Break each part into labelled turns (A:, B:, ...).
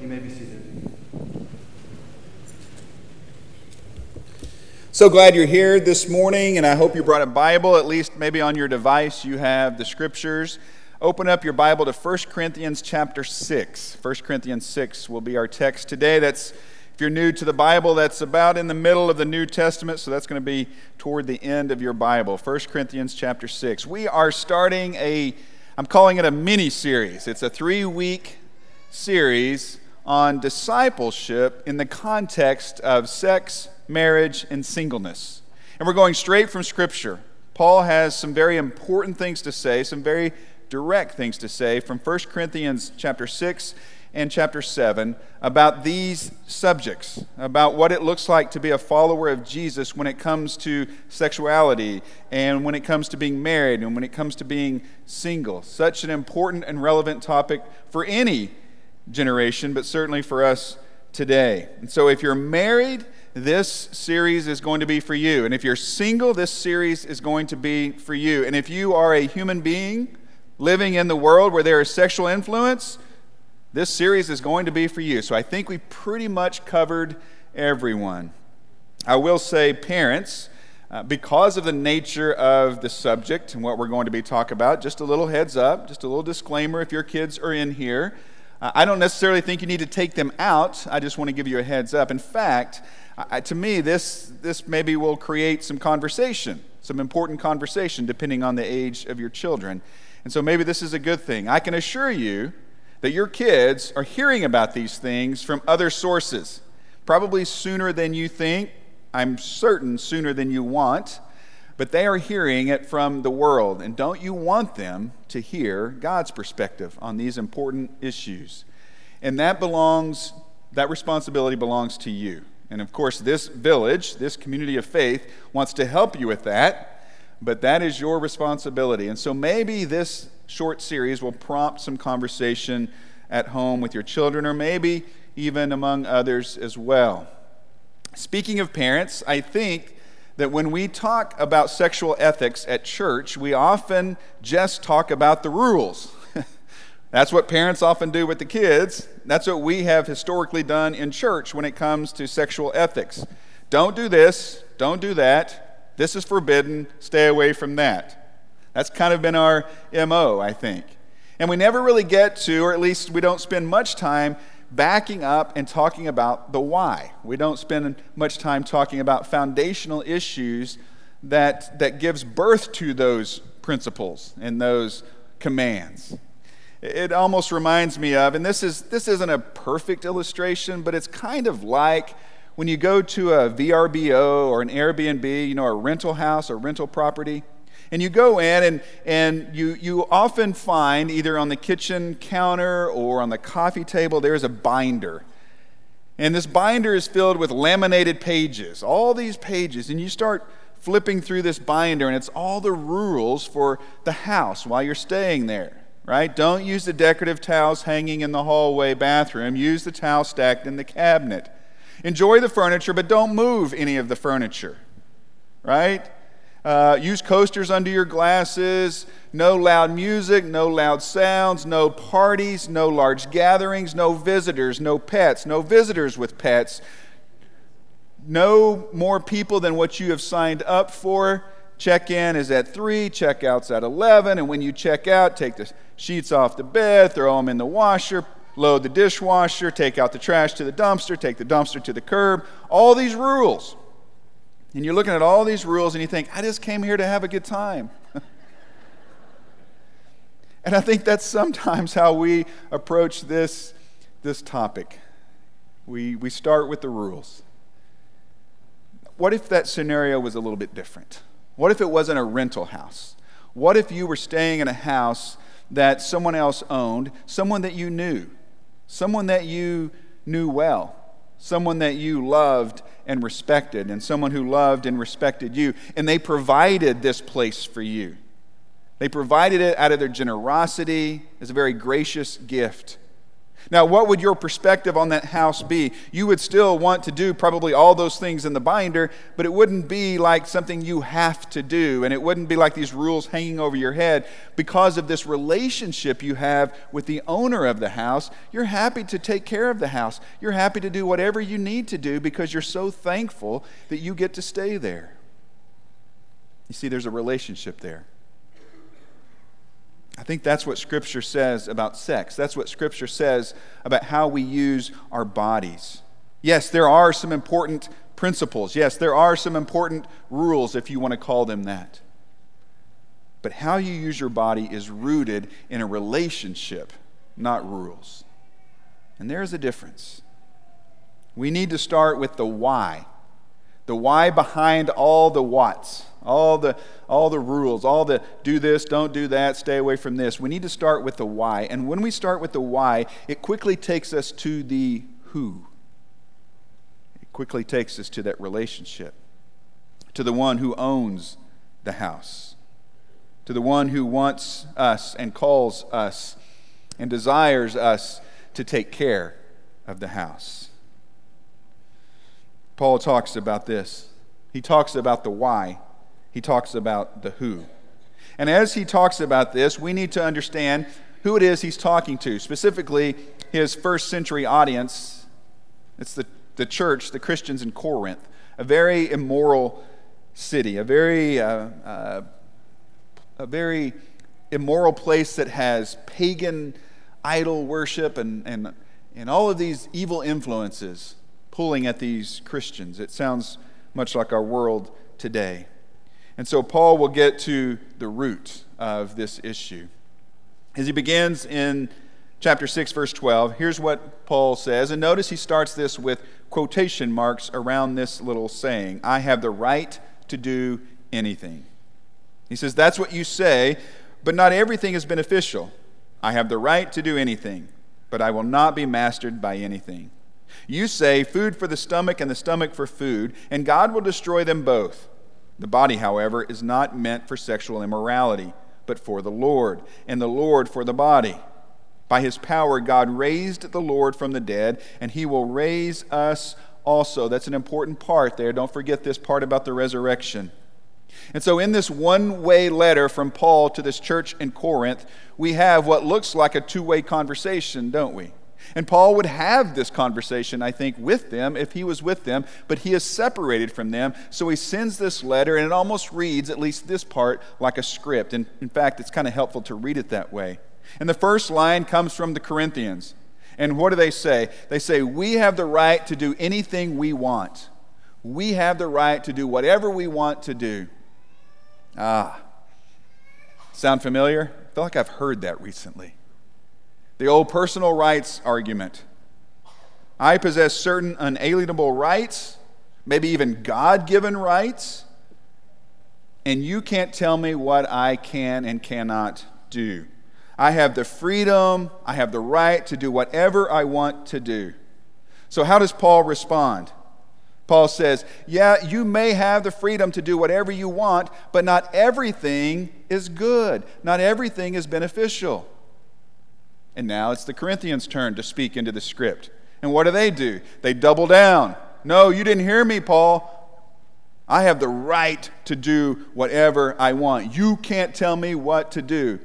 A: You may be seated.
B: So glad you're here this morning, and I hope you brought a Bible. At least maybe on your device you have the scriptures. Open up your Bible to 1 Corinthians chapter 6. 1 Corinthians 6 will be our text today. That's if you're new to the Bible, that's about in the middle of the New Testament, so that's going to be toward the end of your Bible. 1 Corinthians chapter 6. We are starting a I'm calling it a mini series. It's a 3-week series on discipleship in the context of sex, marriage, and singleness. And we're going straight from Scripture. Paul has some very important things to say, some very direct things to say from 1 Corinthians chapter 6 and chapter 7 about these subjects, about what it looks like to be a follower of Jesus when it comes to sexuality and when it comes to being married and when it comes to being single. Such an important and relevant topic for any generation, but certainly for us today. And so if you're married, this series is going to be for you. And if you're single, this series is going to be for you. And if you are a human being living in the world where there is sexual influence, this series is going to be for you. So I think we pretty much covered everyone. I will say, parents, uh, because of the nature of the subject and what we're going to be talking about, just a little heads up, just a little disclaimer if your kids are in here. I don't necessarily think you need to take them out. I just want to give you a heads up. In fact, I, to me, this, this maybe will create some conversation, some important conversation, depending on the age of your children. And so maybe this is a good thing. I can assure you that your kids are hearing about these things from other sources, probably sooner than you think. I'm certain sooner than you want but they are hearing it from the world. And don't you want them to hear God's perspective on these important issues? And that belongs, that responsibility belongs to you. And of course, this village, this community of faith, wants to help you with that, but that is your responsibility. And so maybe this short series will prompt some conversation at home with your children, or maybe even among others as well. Speaking of parents, I think that when we talk about sexual ethics at church, we often just talk about the rules. That's what parents often do with the kids. That's what we have historically done in church when it comes to sexual ethics. Don't do this, don't do that. This is forbidden, stay away from that. That's kind of been our MO, I think. And we never really get to, or at least we don't spend much time backing up and talking about the why. We don't spend much time talking about foundational issues that, that gives birth to those principles and those commands. It almost reminds me of, and this, is, this isn't a perfect illustration, but it's kind of like when you go to a VRBO or an Airbnb, you know, a rental house or rental property and you go in, and, and you, you often find either on the kitchen counter or on the coffee table, there's a binder. And this binder is filled with laminated pages, all these pages. And you start flipping through this binder, and it's all the rules for the house while you're staying there, right? Don't use the decorative towels hanging in the hallway bathroom, use the towel stacked in the cabinet. Enjoy the furniture, but don't move any of the furniture, right? Uh, use coasters under your glasses. No loud music, no loud sounds, no parties, no large gatherings, no visitors, no pets, no visitors with pets. No more people than what you have signed up for. Check in is at 3, check out's at 11, and when you check out, take the sheets off the bed, throw them in the washer, load the dishwasher, take out the trash to the dumpster, take the dumpster to the curb. All these rules. And you're looking at all these rules and you think, I just came here to have a good time. and I think that's sometimes how we approach this, this topic. We, we start with the rules. What if that scenario was a little bit different? What if it wasn't a rental house? What if you were staying in a house that someone else owned, someone that you knew, someone that you knew well? someone that you loved and respected, and someone who loved and respected you. And they provided this place for you. They provided it out of their generosity as a very gracious gift. Now, what would your perspective on that house be? You would still want to do probably all those things in the binder, but it wouldn't be like something you have to do, and it wouldn't be like these rules hanging over your head. Because of this relationship you have with the owner of the house, you're happy to take care of the house. You're happy to do whatever you need to do because you're so thankful that you get to stay there. You see, there's a relationship there. I think that's what Scripture says about sex. That's what Scripture says about how we use our bodies. Yes, there are some important principles. Yes, there are some important rules, if you want to call them that. But how you use your body is rooted in a relationship, not rules. And there is a difference. We need to start with the why, the why behind all the whats all the, all the rules, all the do this, don't do that, stay away from this. We need to start with the why. And when we start with the why, it quickly takes us to the who. It quickly takes us to that relationship, to the one who owns the house, to the one who wants us and calls us and desires us to take care of the house. Paul talks about this. He talks about the why he talks about the who. And as he talks about this, we need to understand who it is he's talking to, specifically his first century audience. It's the, the church, the Christians in Corinth, a very immoral city, a very, uh, uh, a very immoral place that has pagan idol worship and, and, and all of these evil influences pulling at these Christians. It sounds much like our world today. And so Paul will get to the root of this issue. As he begins in chapter 6, verse 12, here's what Paul says. And notice he starts this with quotation marks around this little saying I have the right to do anything. He says, That's what you say, but not everything is beneficial. I have the right to do anything, but I will not be mastered by anything. You say, Food for the stomach and the stomach for food, and God will destroy them both. The body, however, is not meant for sexual immorality, but for the Lord, and the Lord for the body. By his power, God raised the Lord from the dead, and he will raise us also. That's an important part there. Don't forget this part about the resurrection. And so, in this one way letter from Paul to this church in Corinth, we have what looks like a two way conversation, don't we? And Paul would have this conversation, I think, with them if he was with them, but he is separated from them. So he sends this letter, and it almost reads, at least this part, like a script. And in fact, it's kind of helpful to read it that way. And the first line comes from the Corinthians. And what do they say? They say, We have the right to do anything we want. We have the right to do whatever we want to do. Ah. Sound familiar? I feel like I've heard that recently. The old personal rights argument. I possess certain unalienable rights, maybe even God given rights, and you can't tell me what I can and cannot do. I have the freedom, I have the right to do whatever I want to do. So, how does Paul respond? Paul says, Yeah, you may have the freedom to do whatever you want, but not everything is good. Not everything is beneficial. And now it's the Corinthians' turn to speak into the script. And what do they do? They double down. No, you didn't hear me, Paul. I have the right to do whatever I want. You can't tell me what to do.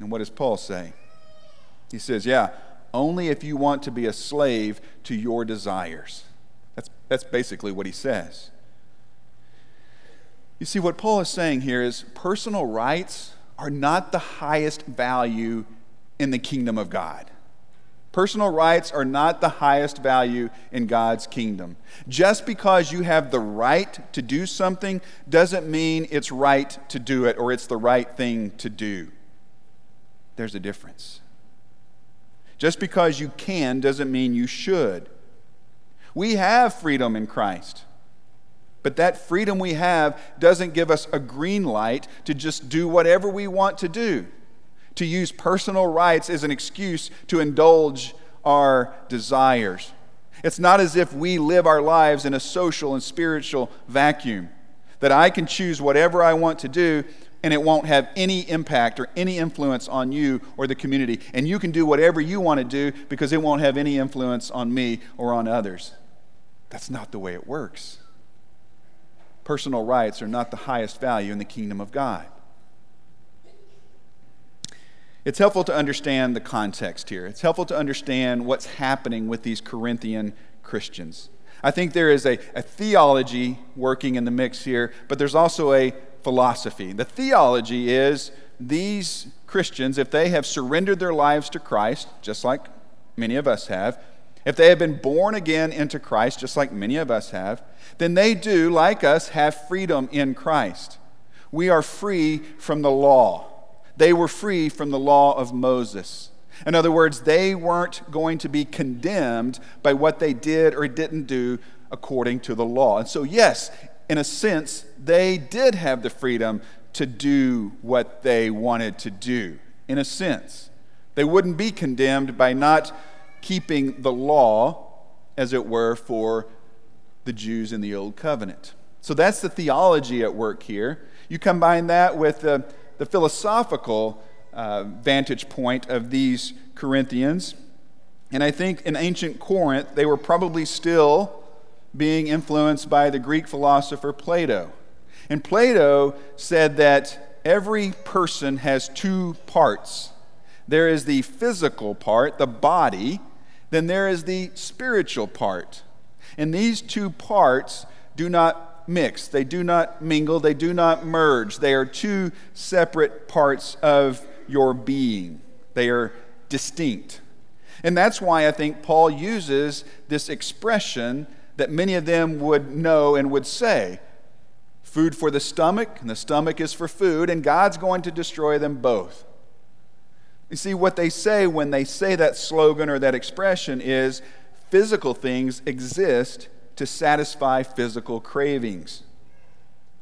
B: And what does Paul say? He says, Yeah, only if you want to be a slave to your desires. That's, that's basically what he says. You see, what Paul is saying here is personal rights are not the highest value in the kingdom of God. Personal rights are not the highest value in God's kingdom. Just because you have the right to do something doesn't mean it's right to do it or it's the right thing to do. There's a difference. Just because you can doesn't mean you should. We have freedom in Christ. But that freedom we have doesn't give us a green light to just do whatever we want to do to use personal rights as an excuse to indulge our desires. It's not as if we live our lives in a social and spiritual vacuum, that I can choose whatever I want to do and it won't have any impact or any influence on you or the community. And you can do whatever you want to do because it won't have any influence on me or on others. That's not the way it works. Personal rights are not the highest value in the kingdom of God. It's helpful to understand the context here. It's helpful to understand what's happening with these Corinthian Christians. I think there is a, a theology working in the mix here, but there's also a philosophy. The theology is these Christians, if they have surrendered their lives to Christ, just like many of us have, if they have been born again into Christ, just like many of us have, then they do, like us, have freedom in Christ. We are free from the law. They were free from the law of Moses. In other words, they weren't going to be condemned by what they did or didn't do according to the law. And so, yes, in a sense, they did have the freedom to do what they wanted to do. In a sense, they wouldn't be condemned by not keeping the law, as it were, for the Jews in the Old Covenant. So that's the theology at work here. You combine that with the, the philosophical uh, vantage point of these Corinthians. And I think in ancient Corinth, they were probably still being influenced by the Greek philosopher Plato. And Plato said that every person has two parts there is the physical part, the body, then there is the spiritual part. And these two parts do not mix, they do not mingle, they do not merge. They are two separate parts of your being, they are distinct. And that's why I think Paul uses this expression that many of them would know and would say food for the stomach, and the stomach is for food, and God's going to destroy them both. You see, what they say when they say that slogan or that expression is physical things exist to satisfy physical cravings.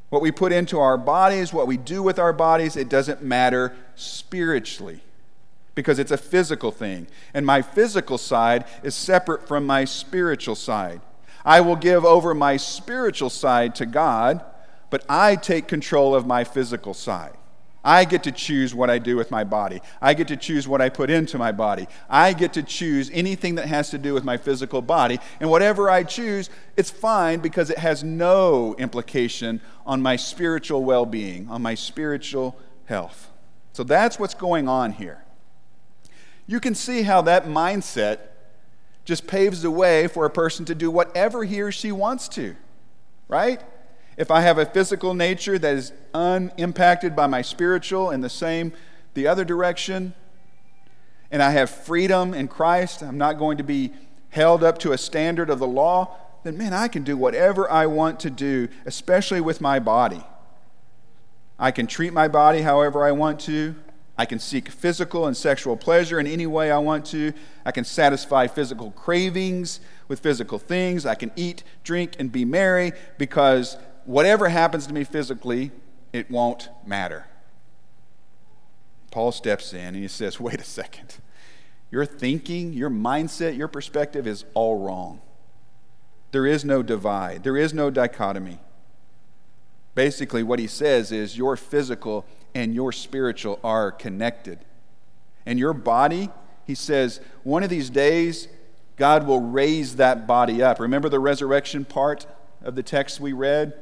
B: What we put into our bodies, what we do with our bodies, it doesn't matter spiritually because it's a physical thing. And my physical side is separate from my spiritual side. I will give over my spiritual side to God, but I take control of my physical side. I get to choose what I do with my body. I get to choose what I put into my body. I get to choose anything that has to do with my physical body. And whatever I choose, it's fine because it has no implication on my spiritual well being, on my spiritual health. So that's what's going on here. You can see how that mindset just paves the way for a person to do whatever he or she wants to, right? If I have a physical nature that is unimpacted by my spiritual in the same, the other direction, and I have freedom in Christ, I'm not going to be held up to a standard of the law, then man, I can do whatever I want to do, especially with my body. I can treat my body however I want to. I can seek physical and sexual pleasure in any way I want to. I can satisfy physical cravings with physical things. I can eat, drink, and be merry because whatever happens to me physically, it won't matter. Paul steps in and he says, Wait a second. Your thinking, your mindset, your perspective is all wrong. There is no divide, there is no dichotomy. Basically, what he says is your physical and your spiritual are connected. And your body, he says, one of these days, God will raise that body up. Remember the resurrection part of the text we read?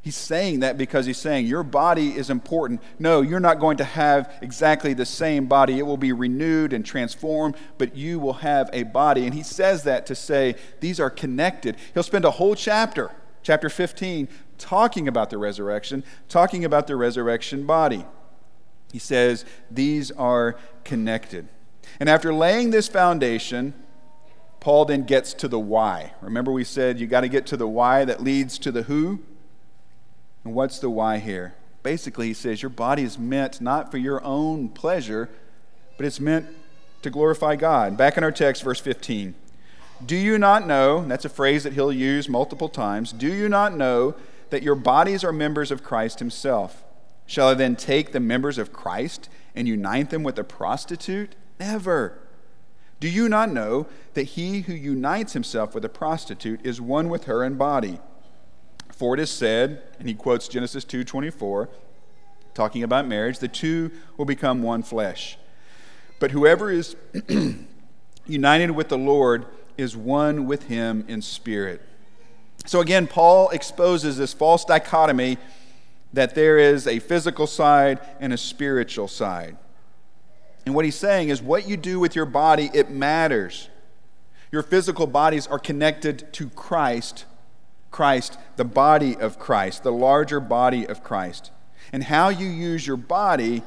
B: He's saying that because he's saying your body is important. No, you're not going to have exactly the same body. It will be renewed and transformed, but you will have a body. And he says that to say these are connected. He'll spend a whole chapter, chapter 15, talking about the resurrection, talking about the resurrection body. He says these are connected. And after laying this foundation, Paul then gets to the why. Remember, we said you got to get to the why that leads to the who? And what's the why here? Basically, he says your body is meant not for your own pleasure, but it's meant to glorify God. Back in our text, verse 15. Do you not know, that's a phrase that he'll use multiple times, do you not know that your bodies are members of Christ himself? Shall I then take the members of Christ and unite them with a prostitute? Never. Do you not know that he who unites himself with a prostitute is one with her in body? For it is said, and he quotes Genesis 2:24, talking about marriage, the two will become one flesh. But whoever is united with the Lord is one with him in spirit. So again, Paul exposes this false dichotomy that there is a physical side and a spiritual side. And what he's saying is what you do with your body, it matters. Your physical bodies are connected to Christ, Christ, the body of Christ, the larger body of Christ. And how you use your body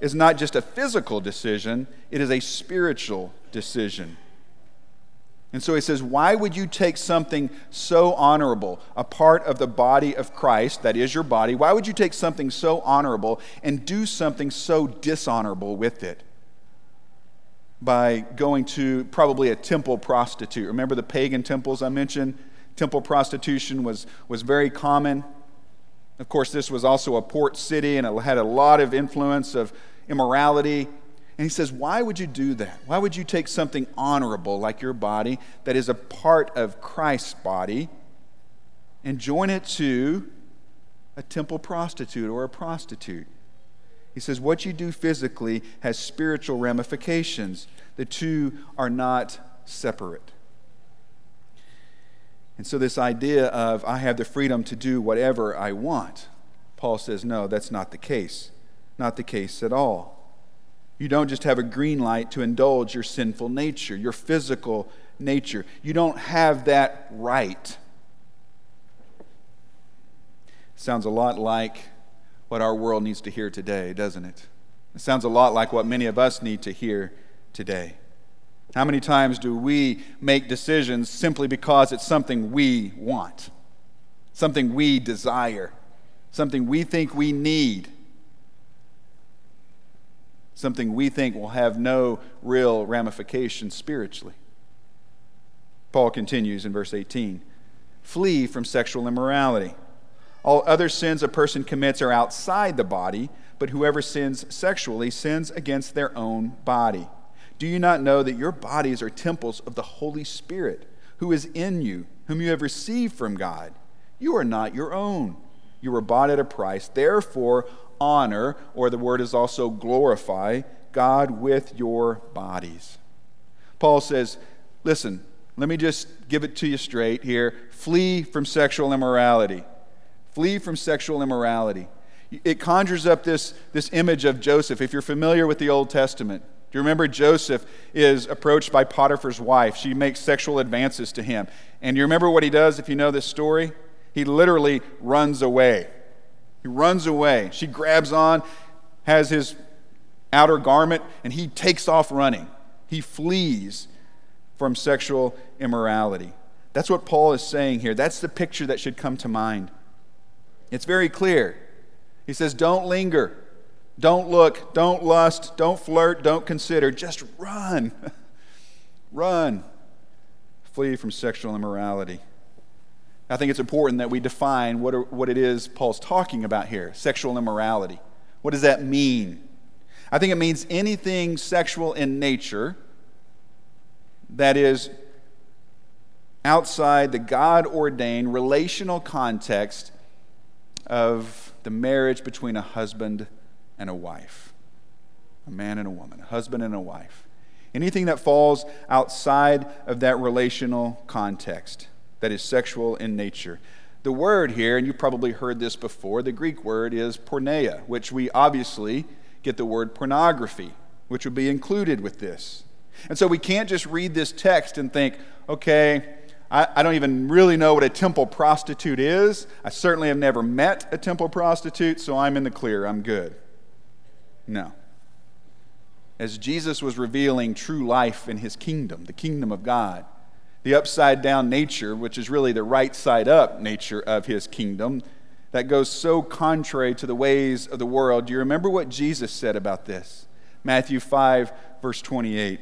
B: is not just a physical decision, it is a spiritual decision. And so he says, Why would you take something so honorable, a part of the body of Christ, that is your body, why would you take something so honorable and do something so dishonorable with it? By going to probably a temple prostitute. Remember the pagan temples I mentioned? Temple prostitution was, was very common. Of course, this was also a port city and it had a lot of influence of immorality and he says, Why would you do that? Why would you take something honorable like your body that is a part of Christ's body and join it to a temple prostitute or a prostitute? He says, What you do physically has spiritual ramifications. The two are not separate. And so, this idea of I have the freedom to do whatever I want, Paul says, no, that's not the case. Not the case at all. You don't just have a green light to indulge your sinful nature, your physical nature. You don't have that right. Sounds a lot like what our world needs to hear today, doesn't it? It sounds a lot like what many of us need to hear today. How many times do we make decisions simply because it's something we want, something we desire, something we think we need? something we think will have no real ramifications spiritually. Paul continues in verse 18 Flee from sexual immorality. All other sins a person commits are outside the body, but whoever sins sexually sins against their own body. Do you not know that your bodies are temples of the Holy Spirit, who is in you, whom you have received from God? You are not your own. You were bought at a price. Therefore, honor, or the word is also glorify, God with your bodies. Paul says, listen, let me just give it to you straight here. Flee from sexual immorality. Flee from sexual immorality. It conjures up this, this image of Joseph. If you're familiar with the Old Testament, do you remember Joseph is approached by Potiphar's wife? She makes sexual advances to him. And you remember what he does if you know this story? He literally runs away. He runs away. She grabs on, has his outer garment, and he takes off running. He flees from sexual immorality. That's what Paul is saying here. That's the picture that should come to mind. It's very clear. He says, Don't linger. Don't look. Don't lust. Don't flirt. Don't consider. Just run. run. Flee from sexual immorality. I think it's important that we define what, are, what it is Paul's talking about here sexual immorality. What does that mean? I think it means anything sexual in nature that is outside the God ordained relational context of the marriage between a husband and a wife, a man and a woman, a husband and a wife. Anything that falls outside of that relational context that is sexual in nature. The word here, and you probably heard this before, the Greek word is porneia, which we obviously get the word pornography, which would be included with this. And so we can't just read this text and think, okay, I, I, don't even really know what a temple prostitute is. I certainly have never met a temple prostitute, so I'm in the clear. I'm good. No. As Jesus was revealing true life in his kingdom, the kingdom of God, the upside down nature, which is really the right side up nature of his kingdom, that goes so contrary to the ways of the world. Do you remember what Jesus said about this? Matthew 5, verse 28.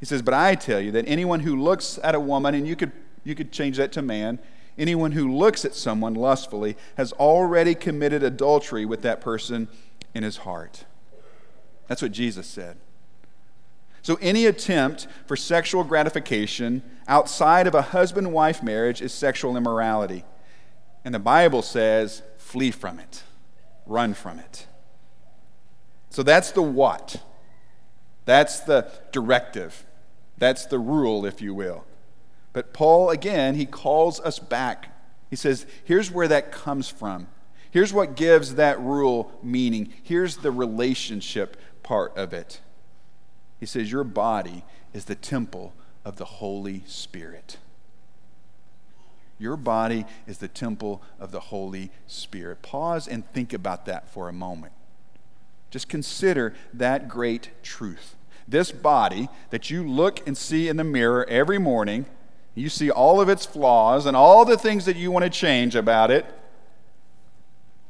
B: He says, But I tell you that anyone who looks at a woman, and you could, you could change that to man, anyone who looks at someone lustfully has already committed adultery with that person in his heart. That's what Jesus said. So, any attempt for sexual gratification outside of a husband wife marriage is sexual immorality. And the Bible says, flee from it, run from it. So that's the what. That's the directive. That's the rule, if you will. But Paul, again, he calls us back. He says, here's where that comes from. Here's what gives that rule meaning. Here's the relationship part of it. He says, Your body is the temple of the Holy Spirit. Your body is the temple of the Holy Spirit. Pause and think about that for a moment. Just consider that great truth. This body that you look and see in the mirror every morning, you see all of its flaws and all the things that you want to change about it.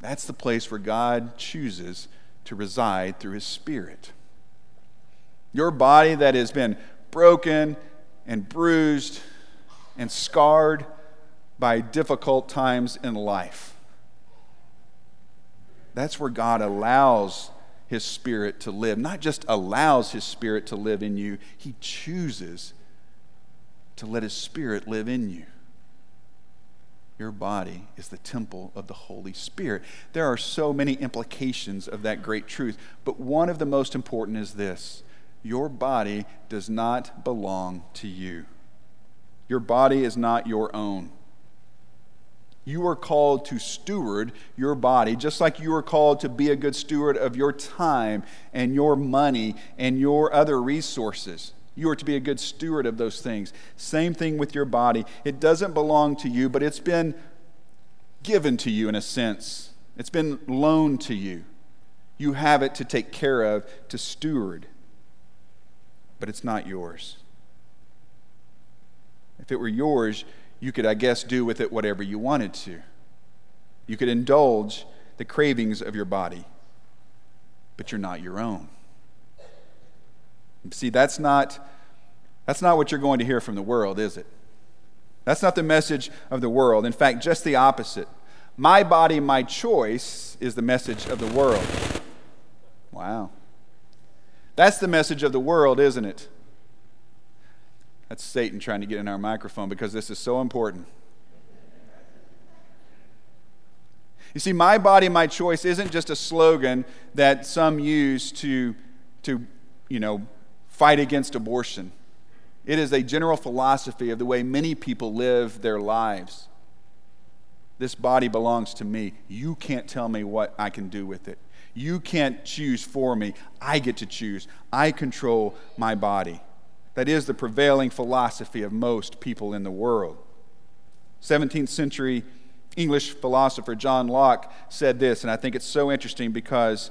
B: That's the place where God chooses to reside through His Spirit. Your body that has been broken and bruised and scarred by difficult times in life. That's where God allows His Spirit to live. Not just allows His Spirit to live in you, He chooses to let His Spirit live in you. Your body is the temple of the Holy Spirit. There are so many implications of that great truth, but one of the most important is this your body does not belong to you. Your body is not your own. You are called to steward your body, just like you are called to be a good steward of your time and your money and your other resources. You are to be a good steward of those things. Same thing with your body. It doesn't belong to you, but it's been given to you in a sense, it's been loaned to you. You have it to take care of, to steward, but it's not yours. If it were yours, you could, I guess, do with it whatever you wanted to. You could indulge the cravings of your body, but you're not your own. See, that's not, that's not what you're going to hear from the world, is it? That's not the message of the world. In fact, just the opposite. My body, my choice is the message of the world. Wow. That's the message of the world, isn't it? That's Satan trying to get in our microphone because this is so important. You see, my body, my choice isn't just a slogan that some use to, to you know, fight against abortion. It is a general philosophy of the way many people live their lives. This body belongs to me. You can't tell me what I can do with it. You can't choose for me. I get to choose. I control my body. That is the prevailing philosophy of most people in the world. 17th century English philosopher John Locke said this, and I think it's so interesting because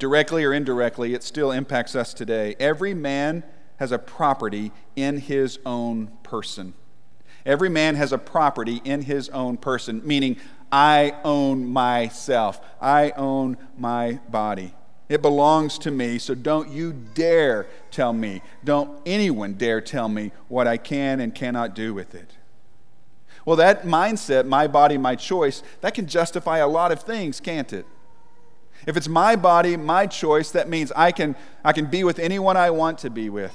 B: directly or indirectly, it still impacts us today. Every man has a property in his own person. Every man has a property in his own person, meaning, I own myself, I own my body. It belongs to me, so don't you dare tell me. Don't anyone dare tell me what I can and cannot do with it. Well, that mindset, my body, my choice, that can justify a lot of things, can't it? If it's my body, my choice, that means I can, I can be with anyone I want to be with.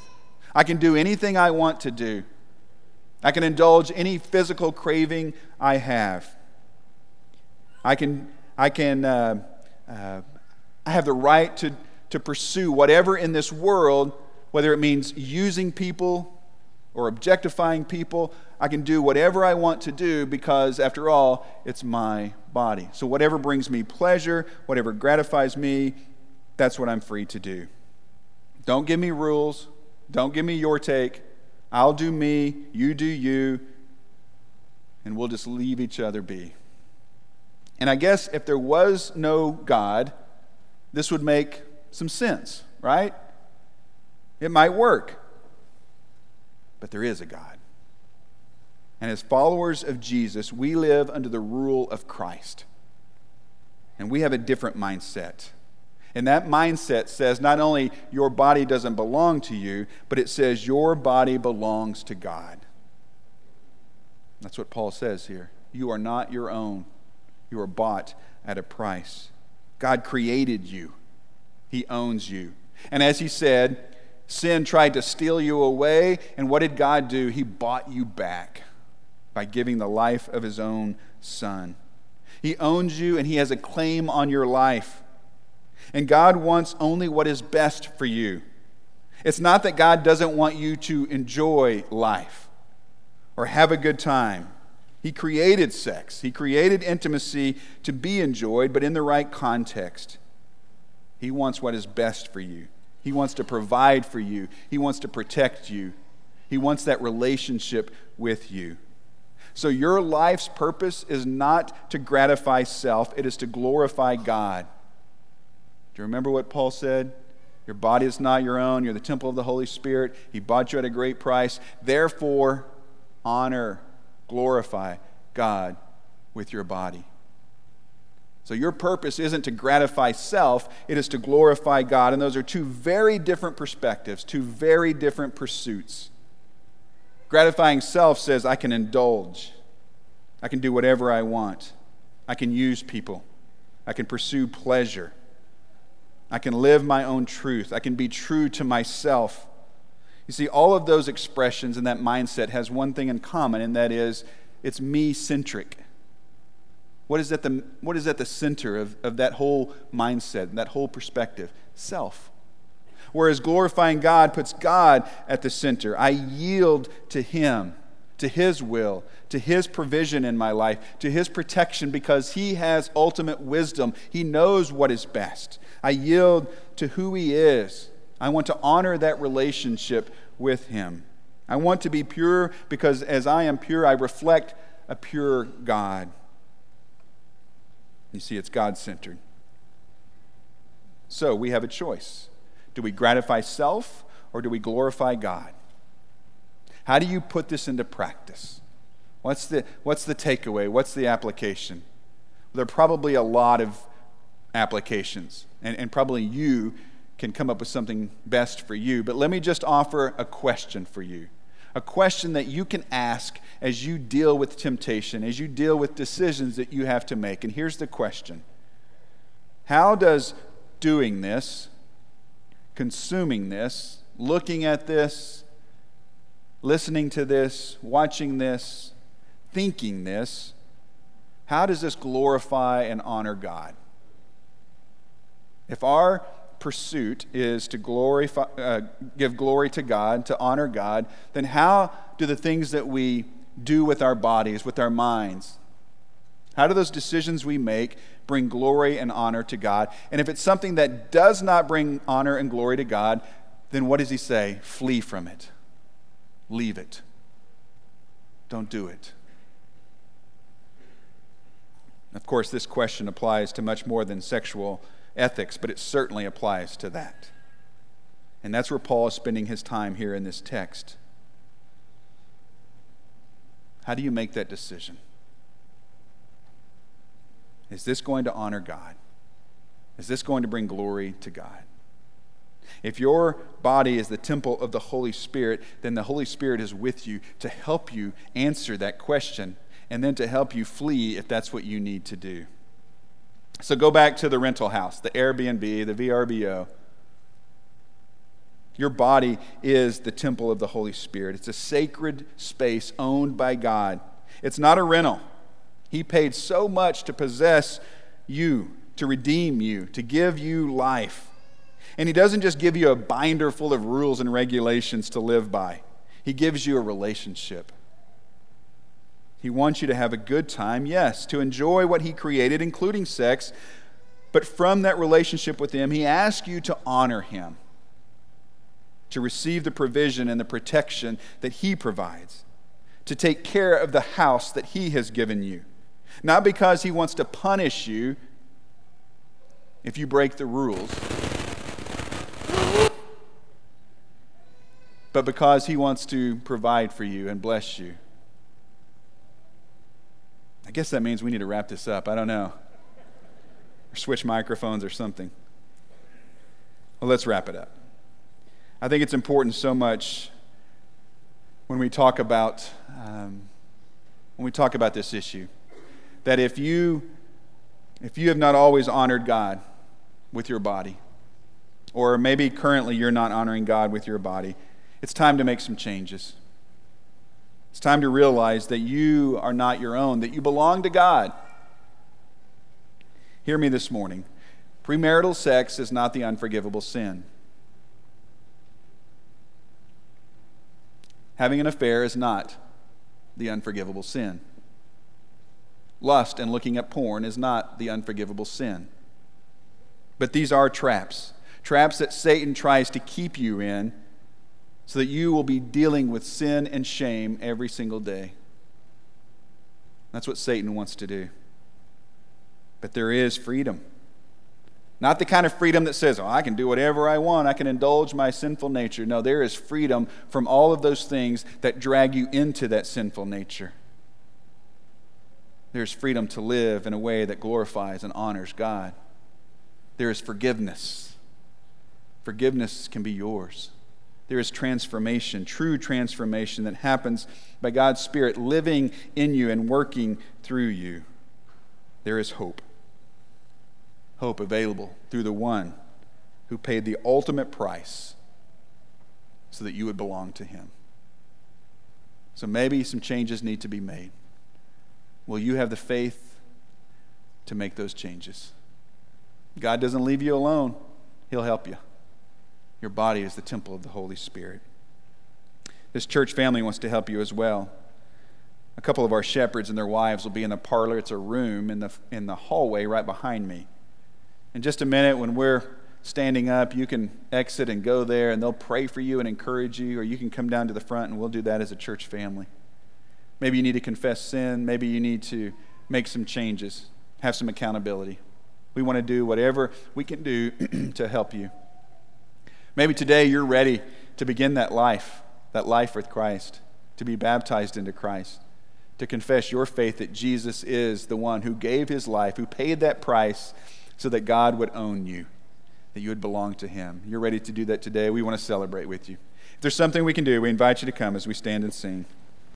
B: I can do anything I want to do. I can indulge any physical craving I have. I can, I can uh, uh, I have the right to, to pursue whatever in this world, whether it means using people or objectifying people. I can do whatever I want to do because, after all, it's my body. So, whatever brings me pleasure, whatever gratifies me, that's what I'm free to do. Don't give me rules. Don't give me your take. I'll do me, you do you, and we'll just leave each other be. And I guess if there was no God, this would make some sense, right? It might work. But there is a God. And as followers of Jesus, we live under the rule of Christ. And we have a different mindset. And that mindset says not only your body doesn't belong to you, but it says your body belongs to God. That's what Paul says here. You are not your own, you are bought at a price. God created you, He owns you. And as He said, sin tried to steal you away, and what did God do? He bought you back by giving the life of His own Son. He owns you, and He has a claim on your life. And God wants only what is best for you. It's not that God doesn't want you to enjoy life or have a good time. He created sex, He created intimacy to be enjoyed, but in the right context. He wants what is best for you. He wants to provide for you. He wants to protect you. He wants that relationship with you. So, your life's purpose is not to gratify self, it is to glorify God. Do you remember what Paul said? Your body is not your own. You're the temple of the Holy Spirit. He bought you at a great price. Therefore, honor, glorify God with your body. So, your purpose isn't to gratify self, it is to glorify God. And those are two very different perspectives, two very different pursuits. Gratifying self says, I can indulge, I can do whatever I want, I can use people, I can pursue pleasure, I can live my own truth, I can be true to myself. You see, all of those expressions and that mindset has one thing in common, and that is it's me centric. What is at the, what is at the center of, of that whole mindset, that whole perspective? Self whereas glorifying God puts God at the center. I yield to Him, to His will, to His provision in my life, to His protection because He has ultimate wisdom. He knows what is best. I yield to who He is. I want to honor that relationship with Him. I want to be pure because as I am pure, I reflect a pure God. You see, it's God centered. So we have a choice. Do we gratify self or do we glorify God? How do you put this into practice? What's the, what's the takeaway? What's the application? There are probably a lot of applications, and, and probably you can come up with something best for you. But let me just offer a question for you a question that you can ask as you deal with temptation, as you deal with decisions that you have to make. And here's the question How does doing this consuming this, looking at this, listening to this, watching this, thinking this, how does this glorify and honor God? If our pursuit is to glorify, uh, give glory to God, to honor God, then how do the things that we do with our bodies, with our minds, how do those decisions we make bring glory and honor to God? And if it's something that does not bring honor and glory to God, then what does he say? Flee from it. Leave it. Don't do it. Of course, this question applies to much more than sexual ethics, but it certainly applies to that. And that's where Paul is spending his time here in this text. How do you make that decision? Is this going to honor God? Is this going to bring glory to God? If your body is the temple of the Holy Spirit, then the Holy Spirit is with you to help you answer that question and then to help you flee if that's what you need to do. So go back to the rental house, the Airbnb, the VRBO. Your body is the temple of the Holy Spirit. It's a sacred space owned by God. It's not a rental. He paid so much to possess you, to redeem you, to give you life. And He doesn't just give you a binder full of rules and regulations to live by, He gives you a relationship. He wants you to have a good time, yes, to enjoy what He created, including sex, but from that relationship with Him, He asks you to honor Him, to receive the provision and the protection that He provides, to take care of the house that He has given you. Not because he wants to punish you if you break the rules, but because he wants to provide for you and bless you. I guess that means we need to wrap this up. I don't know. Or switch microphones or something. Well, let's wrap it up. I think it's important so much when we talk about um, when we talk about this issue that if you if you have not always honored God with your body, or maybe currently you're not honoring God with your body, it's time to make some changes. It's time to realize that you are not your own, that you belong to God. Hear me this morning. Premarital sex is not the unforgivable sin. Having an affair is not the unforgivable sin. Lust and looking at porn is not the unforgivable sin. But these are traps, traps that Satan tries to keep you in so that you will be dealing with sin and shame every single day. That's what Satan wants to do. But there is freedom. Not the kind of freedom that says, oh, I can do whatever I want, I can indulge my sinful nature. No, there is freedom from all of those things that drag you into that sinful nature. There's freedom to live in a way that glorifies and honors God. There is forgiveness. Forgiveness can be yours. There is transformation, true transformation that happens by God's Spirit living in you and working through you. There is hope hope available through the one who paid the ultimate price so that you would belong to him. So maybe some changes need to be made. Will you have the faith to make those changes? God doesn't leave you alone, He'll help you. Your body is the temple of the Holy Spirit. This church family wants to help you as well. A couple of our shepherds and their wives will be in the parlor. It's a room in the, in the hallway right behind me. In just a minute, when we're standing up, you can exit and go there, and they'll pray for you and encourage you, or you can come down to the front, and we'll do that as a church family. Maybe you need to confess sin. Maybe you need to make some changes, have some accountability. We want to do whatever we can do to help you. Maybe today you're ready to begin that life, that life with Christ, to be baptized into Christ, to confess your faith that Jesus is the one who gave his life, who paid that price so that God would own you, that you would belong to Him. You're ready to do that today. We want to celebrate with you. If there's something we can do, we invite you to come as we stand and sing.